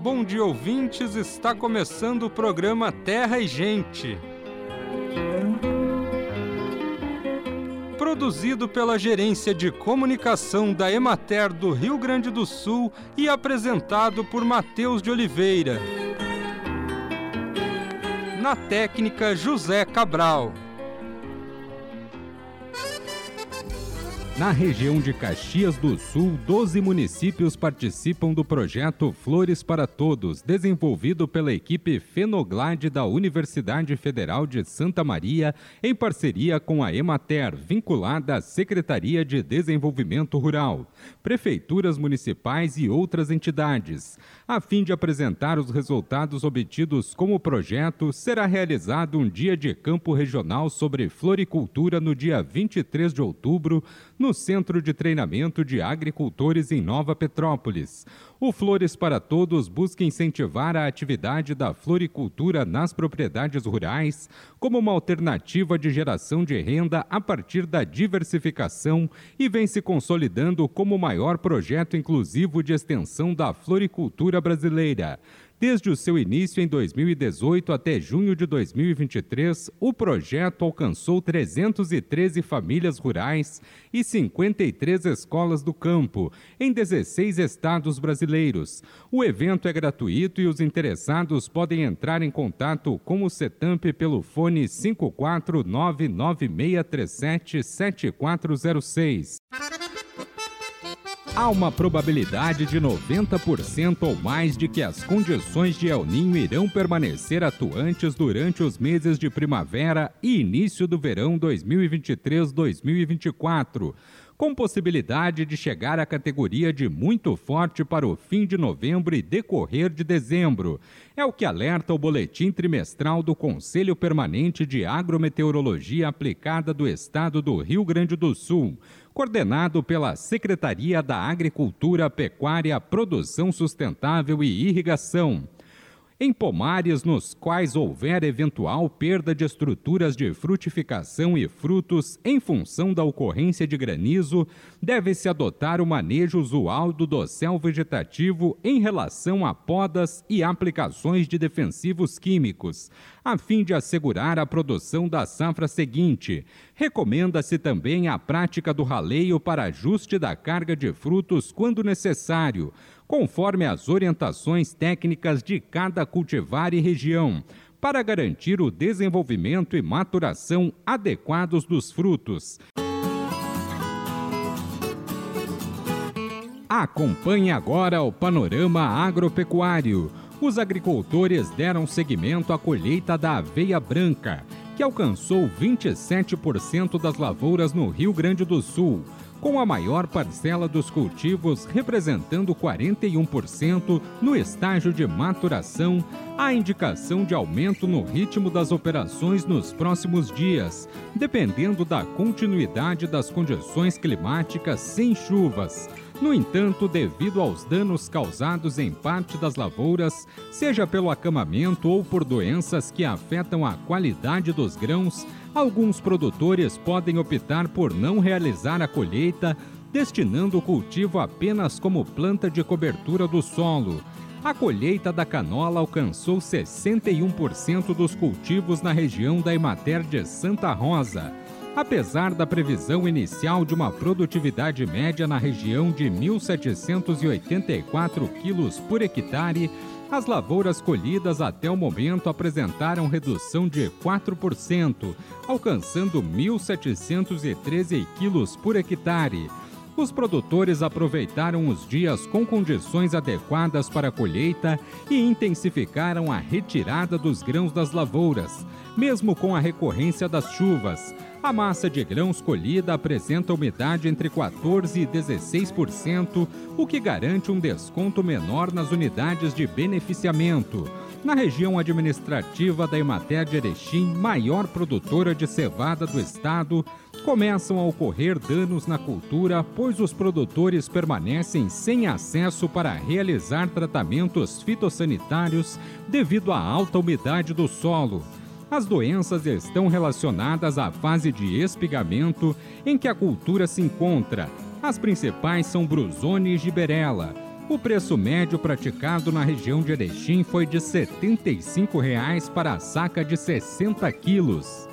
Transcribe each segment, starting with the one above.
Bom dia, ouvintes! Está começando o programa Terra e Gente. Produzido pela Gerência de Comunicação da Emater do Rio Grande do Sul e apresentado por Matheus de Oliveira. Na técnica, José Cabral. Na região de Caxias do Sul, 12 municípios participam do projeto Flores para Todos, desenvolvido pela equipe Fenoglade da Universidade Federal de Santa Maria, em parceria com a Emater, vinculada à Secretaria de Desenvolvimento Rural, prefeituras municipais e outras entidades. A fim de apresentar os resultados obtidos com o projeto, será realizado um dia de campo regional sobre floricultura no dia 23 de outubro, no Centro de Treinamento de Agricultores em Nova Petrópolis. O Flores para Todos busca incentivar a atividade da floricultura nas propriedades rurais como uma alternativa de geração de renda a partir da diversificação e vem se consolidando como o maior projeto inclusivo de extensão da floricultura brasileira. Desde o seu início em 2018 até junho de 2023, o projeto alcançou 313 famílias rurais e 53 escolas do campo, em 16 estados brasileiros. O evento é gratuito e os interessados podem entrar em contato com o CETAMP pelo fone 54996377406. Há uma probabilidade de 90% ou mais de que as condições de El Ninho irão permanecer atuantes durante os meses de primavera e início do verão 2023-2024 com possibilidade de chegar à categoria de muito forte para o fim de novembro e decorrer de dezembro. É o que alerta o boletim trimestral do Conselho Permanente de Agrometeorologia Aplicada do Estado do Rio Grande do Sul, coordenado pela Secretaria da Agricultura, Pecuária, Produção Sustentável e Irrigação. Em pomares nos quais houver eventual perda de estruturas de frutificação e frutos em função da ocorrência de granizo, deve-se adotar o manejo usual do dossel vegetativo em relação a podas e aplicações de defensivos químicos, a fim de assegurar a produção da safra seguinte. Recomenda-se também a prática do raleio para ajuste da carga de frutos quando necessário conforme as orientações técnicas de cada cultivar e região, para garantir o desenvolvimento e maturação adequados dos frutos. Acompanhe agora o panorama agropecuário. Os agricultores deram seguimento à colheita da aveia branca, que alcançou 27% das lavouras no Rio Grande do Sul com a maior parcela dos cultivos representando 41% no estágio de maturação, há indicação de aumento no ritmo das operações nos próximos dias, dependendo da continuidade das condições climáticas sem chuvas. No entanto, devido aos danos causados em parte das lavouras, seja pelo acamamento ou por doenças que afetam a qualidade dos grãos, alguns produtores podem optar por não realizar a colheita, destinando o cultivo apenas como planta de cobertura do solo. A colheita da canola alcançou 61% dos cultivos na região da Emater de Santa Rosa apesar da previsão inicial de uma produtividade média na região de 1.784 quilos por hectare, as lavouras colhidas até o momento apresentaram redução de 4%, alcançando 1.713 quilos por hectare. Os produtores aproveitaram os dias com condições adequadas para a colheita e intensificaram a retirada dos grãos das lavouras, mesmo com a recorrência das chuvas. A massa de grãos colhida apresenta umidade entre 14% e 16%, o que garante um desconto menor nas unidades de beneficiamento. Na região administrativa da Emater de Erechim, maior produtora de cevada do estado, começam a ocorrer danos na cultura, pois os produtores permanecem sem acesso para realizar tratamentos fitossanitários devido à alta umidade do solo. As doenças estão relacionadas à fase de espigamento em que a cultura se encontra. As principais são Brusone e Giberela. O preço médio praticado na região de Erechim foi de 75 reais para a saca de 60 quilos.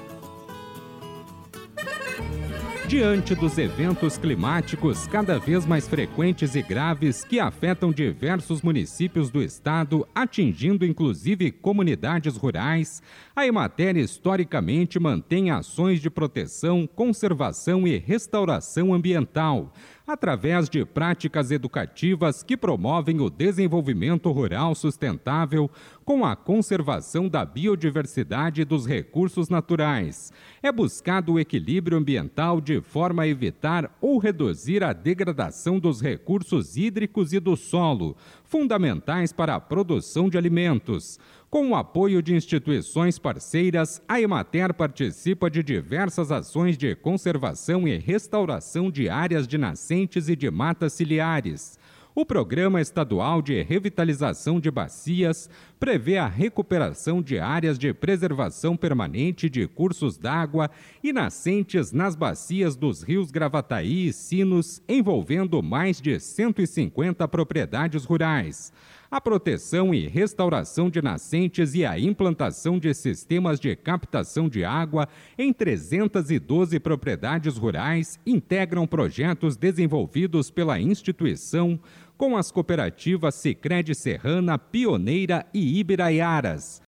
Diante dos eventos climáticos cada vez mais frequentes e graves que afetam diversos municípios do estado, atingindo inclusive comunidades rurais, a Emater historicamente mantém ações de proteção, conservação e restauração ambiental, através de práticas educativas que promovem o desenvolvimento rural sustentável com a conservação da biodiversidade e dos recursos naturais. É buscado o equilíbrio ambiental de forma a evitar ou reduzir a degradação dos recursos hídricos e do solo, fundamentais para a produção de alimentos. Com o apoio de instituições parceiras, a Emater participa de diversas ações de conservação e restauração de áreas de nascentes e de matas ciliares. O Programa Estadual de Revitalização de Bacias prevê a recuperação de áreas de preservação permanente de cursos d'água e nascentes nas bacias dos rios Gravataí e Sinos, envolvendo mais de 150 propriedades rurais. A proteção e restauração de nascentes e a implantação de sistemas de captação de água em 312 propriedades rurais integram projetos desenvolvidos pela instituição com as cooperativas Sicredi Serrana, Pioneira e Ibiraiaras.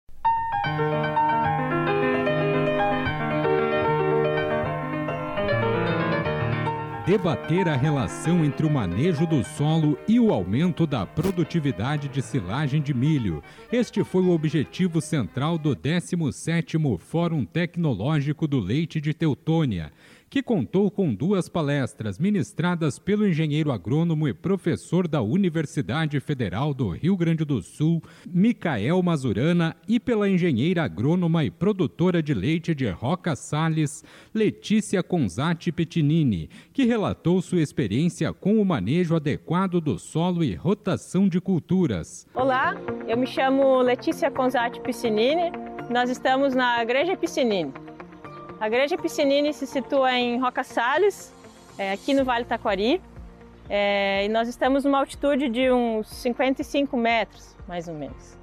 debater a relação entre o manejo do solo e o aumento da produtividade de silagem de milho. Este foi o objetivo central do 17º Fórum Tecnológico do Leite de Teutônia, que contou com duas palestras ministradas pelo engenheiro agrônomo e professor da Universidade Federal do Rio Grande do Sul, Micael Mazurana, e pela engenheira agrônoma e produtora de leite de Roca Salles, Letícia Conzati Petinini, que relatou sua experiência com o manejo adequado do solo e rotação de culturas. Olá, eu me chamo Letícia Conzati Piscinini. Nós estamos na Igreja Piscinini. A Igreja Piscinini se situa em Roca Salles, é, aqui no Vale Taquari, é, e nós estamos numa altitude de uns 55 metros, mais ou menos.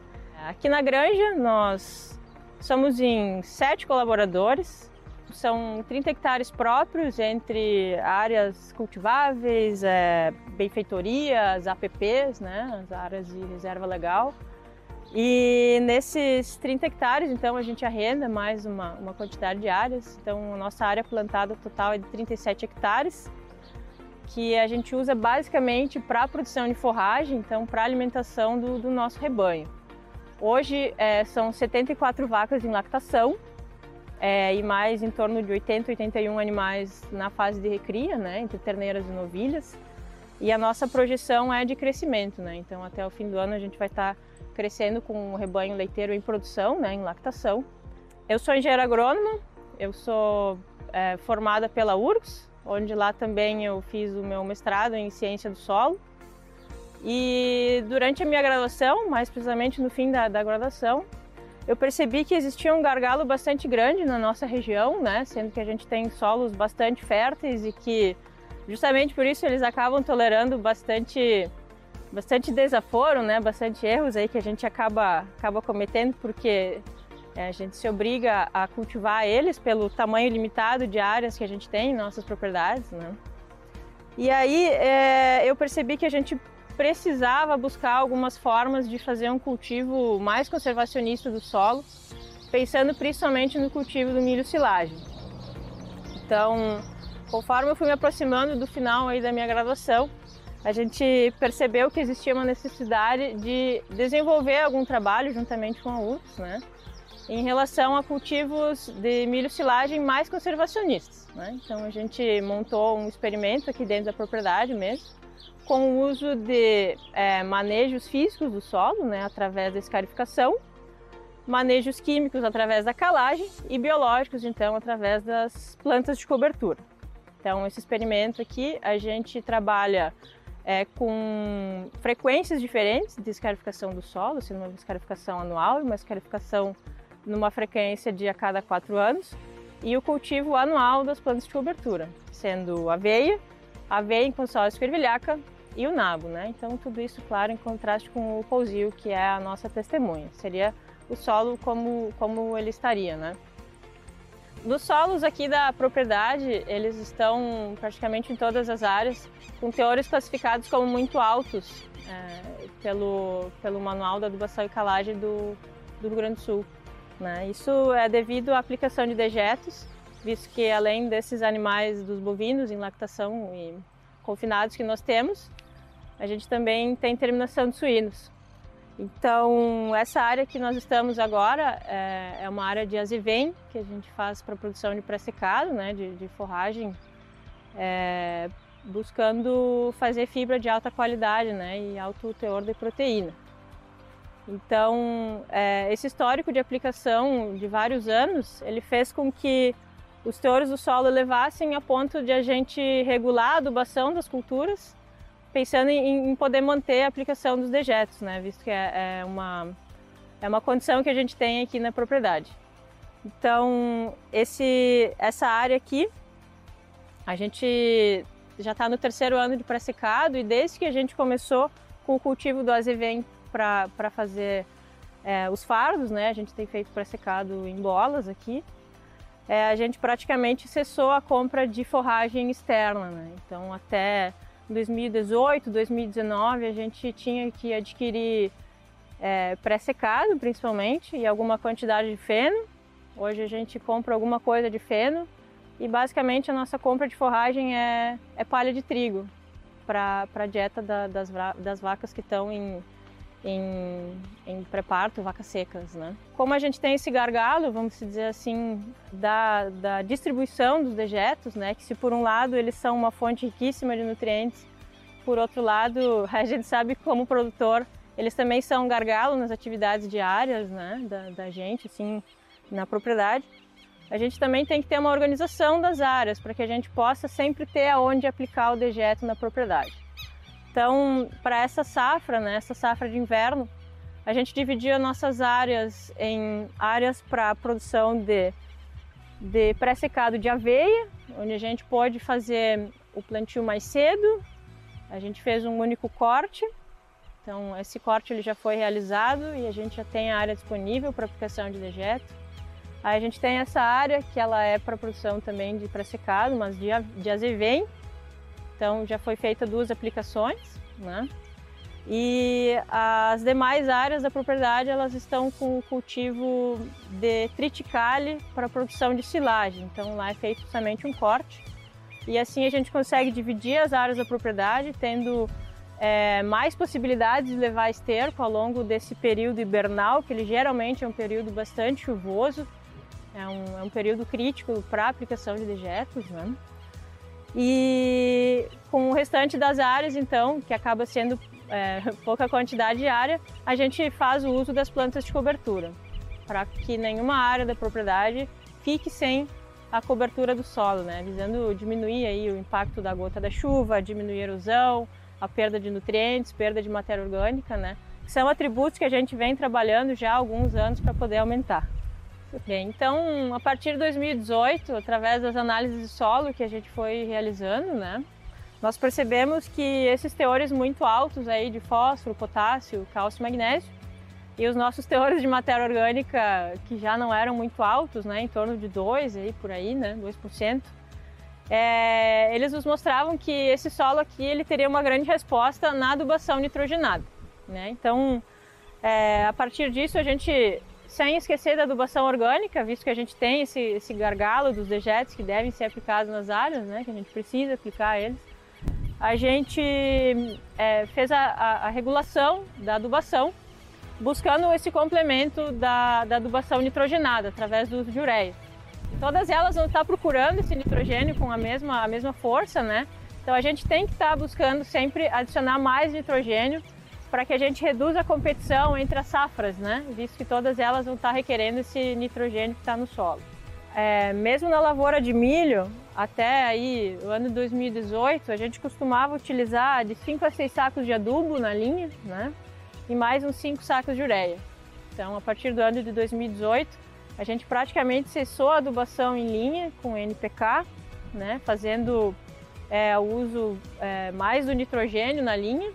Aqui na granja nós somos em sete colaboradores, são 30 hectares próprios entre áreas cultiváveis, é, benfeitorias, APPs, né, as áreas de reserva legal. E nesses 30 hectares, então, a gente arrenda mais uma, uma quantidade de áreas. Então, a nossa área plantada total é de 37 hectares, que a gente usa basicamente para a produção de forragem, então, para a alimentação do, do, nosso rebanho. Hoje é, são 74 vacas em lactação é, e mais em torno de 80, 81 animais na fase de recria, né, entre terneiras e novilhas. E a nossa projeção é de crescimento, né? Então, até o fim do ano a gente vai estar tá crescendo com um rebanho leiteiro em produção, né, em lactação. Eu sou engenheira agrônoma, eu sou é, formada pela URGS, onde lá também eu fiz o meu mestrado em ciência do solo. E durante a minha graduação, mais precisamente no fim da, da graduação, eu percebi que existia um gargalo bastante grande na nossa região, né? Sendo que a gente tem solos bastante férteis e que justamente por isso eles acabam tolerando bastante bastante desaforo, né? Bastante erros aí que a gente acaba, acaba cometendo porque é, a gente se obriga a cultivar eles pelo tamanho limitado de áreas que a gente tem em nossas propriedades, né? E aí é, eu percebi que a gente precisava buscar algumas formas de fazer um cultivo mais conservacionista do solo, pensando principalmente no cultivo do milho silagem. Então, conforme eu fui me aproximando do final aí da minha graduação, a gente percebeu que existia uma necessidade de desenvolver algum trabalho juntamente com a UFS, né, em relação a cultivos de milho silagem mais conservacionistas. Né? Então a gente montou um experimento aqui dentro da propriedade mesmo, com o uso de é, manejos físicos do solo, né, através da escarificação, manejos químicos através da calagem e biológicos, então, através das plantas de cobertura. Então, esse experimento aqui, a gente trabalha é, com frequências diferentes de escarificação do solo, sendo uma escarificação anual e uma escarificação numa frequência de a cada quatro anos, e o cultivo anual das plantas de cobertura, sendo aveia, aveia em consórcio ervilhaca e o nabo, né? Então tudo isso, claro, em contraste com o pousio, que é a nossa testemunha. Seria o solo como, como ele estaria, né? Dos solos aqui da propriedade, eles estão praticamente em todas as áreas, com teores classificados como muito altos é, pelo, pelo Manual da Adubação e Calagem do, do Rio Grande do Sul. Né? Isso é devido à aplicação de dejetos, visto que além desses animais dos bovinos em lactação e confinados que nós temos, a gente também tem terminação de suínos. Então, essa área que nós estamos agora é, é uma área de azevém, que a gente faz para produção de pré-secado, né, de, de forragem, é, buscando fazer fibra de alta qualidade né, e alto teor de proteína. Então, é, esse histórico de aplicação de vários anos, ele fez com que os teores do solo elevassem a ponto de a gente regular a adubação das culturas pensando em, em, poder manter a aplicação dos dejetos, né? Visto que é, é, uma, é uma condição que a gente tem aqui na propriedade. Então, esse, essa área aqui, a gente já está no terceiro ano de pré-secado e desde que a gente começou com o cultivo do azevém para fazer é, os fardos, né? A gente tem feito pré-secado em bolas aqui. É, a gente praticamente cessou a compra de forragem externa, né? Então, até 2018, 2019, a gente tinha que adquirir é, pré-secado, principalmente, e alguma quantidade de feno. Hoje a gente compra alguma coisa de feno e basicamente a nossa compra de forragem é, é palha de trigo para a dieta da, das, das vacas que estão em, em, em pré-parto, vacas secas. Né? Como a gente tem esse gargalo, vamos dizer assim, da, da distribuição dos dejetos, né? que se por um lado eles são uma fonte riquíssima de nutrientes, por outro lado a gente sabe como produtor eles também são um gargalo nas atividades diárias né? da, da gente, assim, na propriedade. A gente também tem que ter uma organização das áreas para que a gente possa sempre ter aonde aplicar o dejeto na propriedade. Então, para essa safra, né, essa safra de inverno, a gente dividia nossas áreas em áreas para produção de, de pré-secado de aveia, onde a gente pode fazer o plantio mais cedo. A gente fez um único corte, então esse corte ele já foi realizado e a gente já tem a área disponível para aplicação de dejeto. Aí a gente tem essa área que ela é para produção também de pré-secado, mas de, de azevém, então já foi feita duas aplicações, né? E as demais áreas da propriedade elas estão com o cultivo de triticale para produção de silagem. Então lá é feito somente um corte e assim a gente consegue dividir as áreas da propriedade, tendo é, mais possibilidades de levar esterco ao longo desse período hibernal, que ele geralmente é um período bastante chuvoso, é um, é um período crítico para a aplicação de dejetos, né? E com o restante das áreas, então, que acaba sendo é, pouca quantidade de área, a gente faz o uso das plantas de cobertura, para que nenhuma área da propriedade fique sem a cobertura do solo, né? visando diminuir aí o impacto da gota da chuva, diminuir a erosão, a perda de nutrientes, perda de matéria orgânica, né? São atributos que a gente vem trabalhando já há alguns anos para poder aumentar. Bem, então, a partir de 2018, através das análises de solo que a gente foi realizando, né, nós percebemos que esses teores muito altos aí de fósforo, potássio, cálcio e magnésio, e os nossos teores de matéria orgânica que já não eram muito altos, né, em torno de 2 aí por aí, né, 2%, é, eles nos mostravam que esse solo aqui ele teria uma grande resposta na adubação nitrogenada, né? Então, é, a partir disso a gente sem esquecer da adubação orgânica, visto que a gente tem esse, esse gargalo dos dejetos que devem ser aplicados nas áreas, né, que a gente precisa aplicar eles. A gente é, fez a, a, a, regulação da adubação, buscando esse complemento da, da adubação nitrogenada, através do ureia. Todas elas vão estar procurando esse nitrogênio com a mesma, a mesma força, né? Então a gente tem que estar buscando sempre adicionar mais nitrogênio para que a gente reduza a competição entre as safras, né? visto que todas elas vão estar requerendo esse nitrogênio que está no solo. É, mesmo na lavoura de milho, até aí o ano 2018, a gente costumava utilizar de 5 a 6 sacos de adubo na linha, né? E mais uns 5 sacos de ureia. Então, a partir do ano de 2018, a gente praticamente cessou a adubação em linha com NPK, né, fazendo é, o uso é, mais do nitrogênio na linha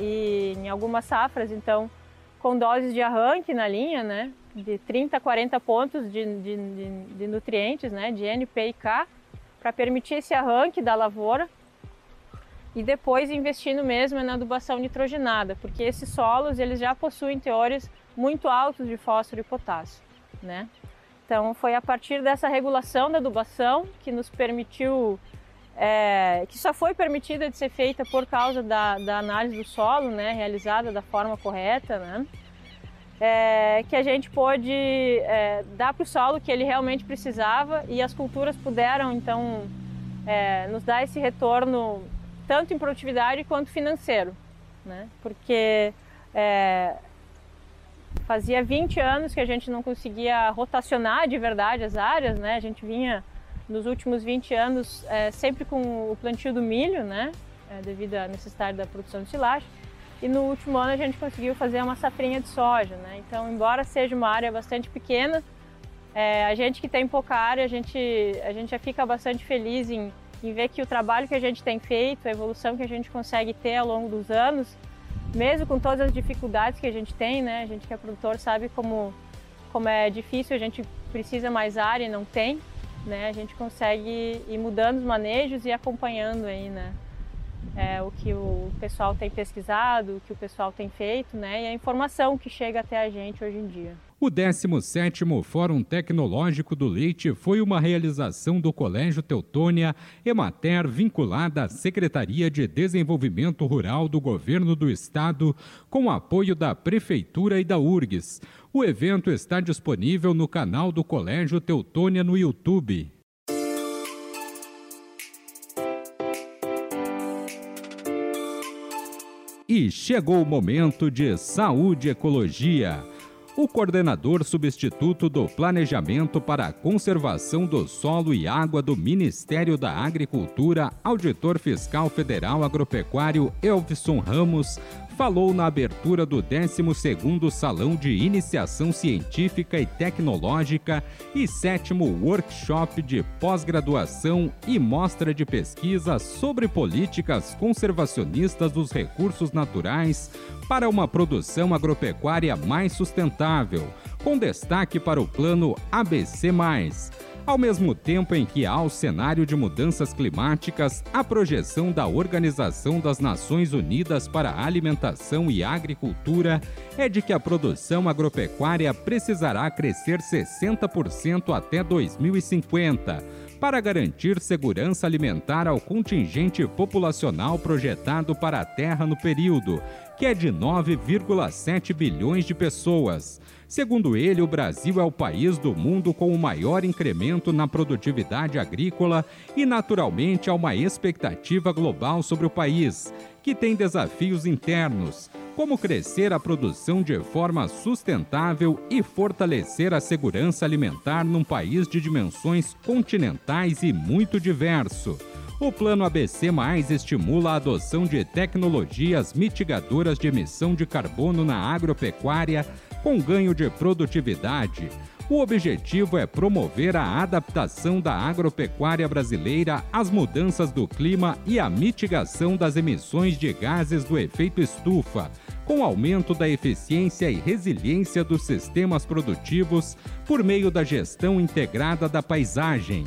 e em algumas safras, então, com doses de arranque na linha, né, de 30 a 40 pontos de, de, de, de nutrientes, né, de NP e K, para permitir esse arranque da lavoura e depois investindo mesmo na adubação nitrogenada, porque esses solos eles já possuem teores muito altos de fósforo e potássio né? Então foi a partir dessa regulação da adubação que nos permitiu, é, que só foi permitida de ser feita por causa da, da análise do solo, né, realizada da forma correta, né? É, que a gente pôde é, dar para o solo que ele realmente precisava e as culturas puderam então é, nos dar esse retorno tanto em produtividade quanto financeiro, né? Porque é, Fazia 20 anos que a gente não conseguia rotacionar de verdade as áreas, né? A gente vinha nos últimos 20 anos é, sempre com o plantio do milho, né? É, devido à necessidade da produção de silagem. E no último ano a gente conseguiu fazer uma safrinha de soja, né? Então, embora seja uma área bastante pequena, é, a gente que tem pouca área, a gente, a gente já fica bastante feliz em, em ver que o trabalho que a gente tem feito, a evolução que a gente consegue ter ao longo dos anos, mesmo com todas as dificuldades que a gente tem, né? A gente que é produtor sabe como, como é difícil, a gente precisa mais área e não tem, né? A gente consegue ir mudando os manejos e acompanhando aí, né? É, o que o pessoal tem pesquisado, o que o pessoal tem feito, né? E a informação que chega até a gente hoje em dia. O 17º Fórum Tecnológico do Leite foi uma realização do Colégio Teutônia Emater vinculada à Secretaria de Desenvolvimento Rural do Governo do Estado, com apoio da Prefeitura e da URGS. O evento está disponível no canal do Colégio Teutônia no YouTube. E chegou o momento de saúde e ecologia o coordenador substituto do Planejamento para a Conservação do Solo e Água do Ministério da Agricultura, auditor fiscal federal agropecuário Elvison Ramos, falou na abertura do 12º Salão de Iniciação Científica e Tecnológica e 7 Workshop de Pós-Graduação e Mostra de Pesquisa sobre Políticas Conservacionistas dos Recursos Naturais para uma produção agropecuária mais sustentável, com destaque para o Plano ABC+. Ao mesmo tempo em que há o cenário de mudanças climáticas, a projeção da Organização das Nações Unidas para a Alimentação e Agricultura é de que a produção agropecuária precisará crescer 60% até 2050 para garantir segurança alimentar ao contingente populacional projetado para a Terra no período, que é de 9,7 bilhões de pessoas. Segundo ele, o Brasil é o país do mundo com o maior incremento na produtividade agrícola e, naturalmente, há uma expectativa global sobre o país, que tem desafios internos, como crescer a produção de forma sustentável e fortalecer a segurança alimentar num país de dimensões continentais e muito diverso. O Plano ABC estimula a adoção de tecnologias mitigadoras de emissão de carbono na agropecuária com ganho de produtividade. O objetivo é promover a adaptação da agropecuária brasileira às mudanças do clima e a mitigação das emissões de gases do efeito estufa, com aumento da eficiência e resiliência dos sistemas produtivos por meio da gestão integrada da paisagem.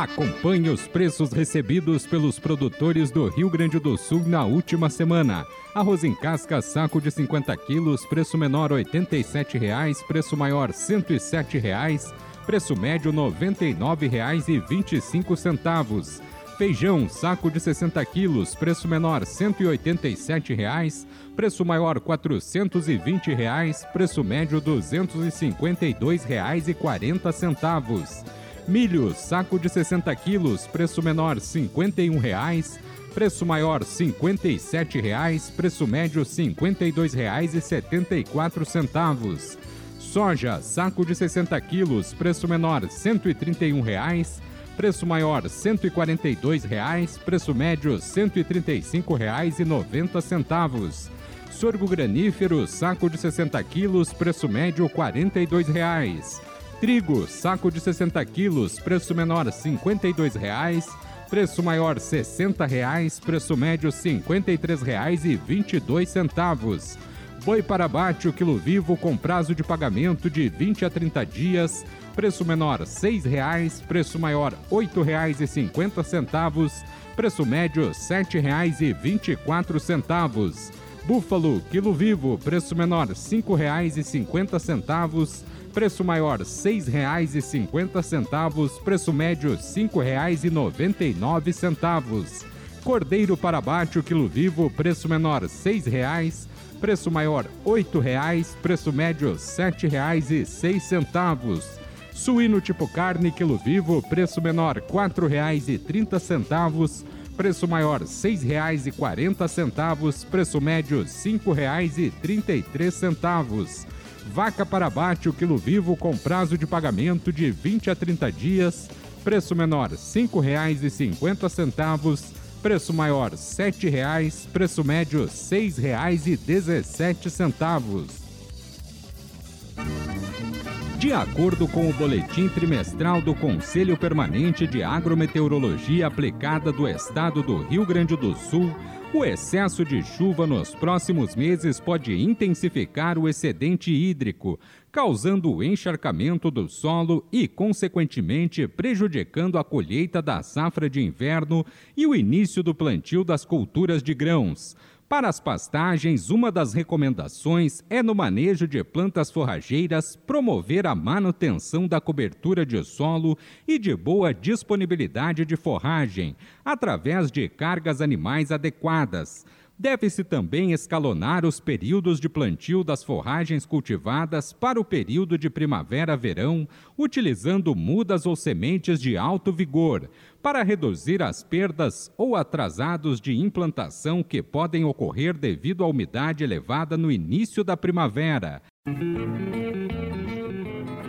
Acompanhe os preços recebidos pelos produtores do Rio Grande do Sul na última semana. Arroz em casca, saco de 50 quilos, preço menor R$ 87,00, preço maior R$ 107,00, preço médio R$ 99,25. Feijão, saco de 60 quilos, preço menor R$ 187,00, preço maior R$ 420,00, preço médio R$ 252,40. Milho, saco de 60 quilos, preço menor R$ 51,00, preço maior R$ 57,00, preço médio R$ 52,74. Soja, saco de 60 quilos, preço menor R$ 131,00, preço maior R$ 142,00, preço médio R$ 135,90. Sorgo granífero, saco de 60 quilos, preço médio R$ 42,00. Trigo, saco de 60 quilos, preço menor R$ 52,00, preço maior R$ 60,00, preço médio R$ 53,22. Boi para abate, o quilo vivo com prazo de pagamento de 20 a 30 dias, preço menor R$ 6,00, preço maior R$ 8,50, preço médio R$ 7,24. Búfalo, quilo vivo, preço menor R$ 5,50, preço maior R$ 6,50, preço médio R$ 5,99. Cordeiro para abate, o quilo vivo, preço menor R$ 6,00, preço maior R$ 8,00, preço médio R$ 7,06. Suíno tipo carne, quilo vivo, preço menor R$ 4,30, preço maior R$ 6,40, preço médio R$ 5,33. Vaca para abate, o quilo vivo com prazo de pagamento de 20 a 30 dias, preço menor R$ 5,50, preço maior R$ 7,00, preço médio R$ 6,17. De acordo com o boletim trimestral do Conselho Permanente de Agrometeorologia Aplicada do Estado do Rio Grande do Sul, o excesso de chuva nos próximos meses pode intensificar o excedente hídrico, causando o encharcamento do solo e, consequentemente, prejudicando a colheita da safra de inverno e o início do plantio das culturas de grãos. Para as pastagens, uma das recomendações é no manejo de plantas forrageiras promover a manutenção da cobertura de solo e de boa disponibilidade de forragem, através de cargas animais adequadas. Deve-se também escalonar os períodos de plantio das forragens cultivadas para o período de primavera-verão, utilizando mudas ou sementes de alto vigor, para reduzir as perdas ou atrasados de implantação que podem ocorrer devido à umidade elevada no início da primavera.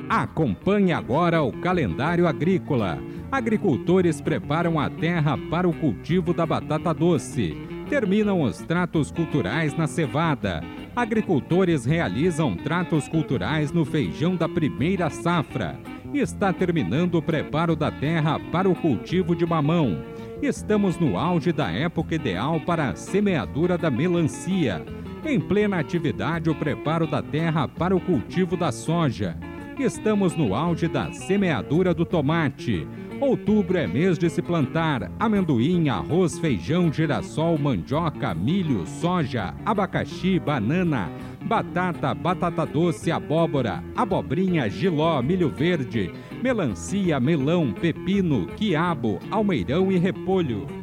Acompanhe agora o calendário agrícola. Agricultores preparam a terra para o cultivo da batata doce terminam os tratos culturais na cevada. Agricultores realizam tratos culturais no feijão da primeira safra. Está terminando o preparo da terra para o cultivo de mamão. Estamos no auge da época ideal para a semeadura da melancia. Em plena atividade, o preparo da terra para o cultivo da soja. Estamos no auge da semeadura do tomate. Outubro é mês de se plantar amendoim, arroz, feijão, girassol, mandioca, milho, soja, abacaxi, banana, batata, batata doce, abóbora, abobrinha, giló, milho verde, melancia, melão, pepino, quiabo, almeirão e repolho.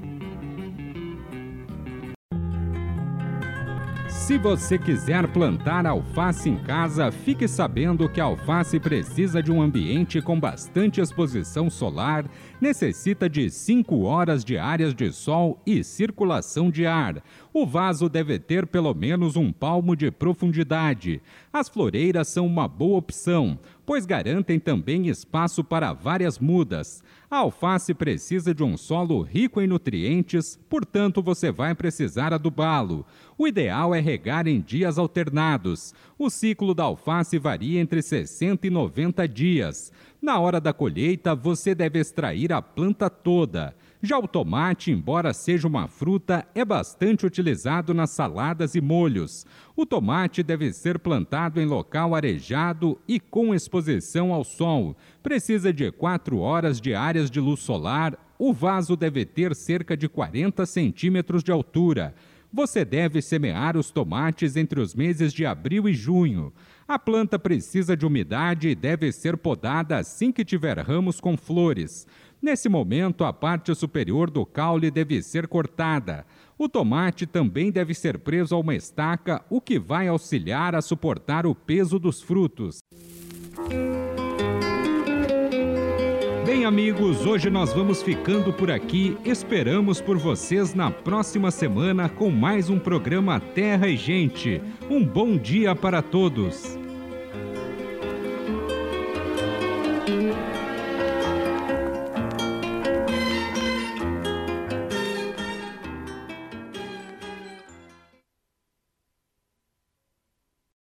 Se você quiser plantar alface em casa, fique sabendo que a alface precisa de um ambiente com bastante exposição solar, necessita de 5 horas diárias de sol e circulação de ar. O vaso deve ter pelo menos um palmo de profundidade. As floreiras são uma boa opção, pois garantem também espaço para várias mudas. A alface precisa de um solo rico em nutrientes, portanto você vai precisar adubá-lo. O ideal é regar em dias alternados. O ciclo da alface varia entre 60 e 90 dias. Na hora da colheita, você deve extrair a planta toda. Já o tomate, embora seja uma fruta, é bastante utilizado nas saladas e molhos. O tomate deve ser plantado em local arejado e com exposição ao sol. Precisa de 4 horas diárias de luz solar. O vaso deve ter cerca de 40 centímetros de altura. Você deve semear os tomates entre os meses de abril e junho. A planta precisa de umidade e deve ser podada assim que tiver ramos com flores. Nesse momento, a parte superior do caule deve ser cortada. O tomate também deve ser preso a uma estaca, o que vai auxiliar a suportar o peso dos frutos. Bem, amigos, hoje nós vamos ficando por aqui. Esperamos por vocês na próxima semana com mais um programa Terra e Gente. Um bom dia para todos.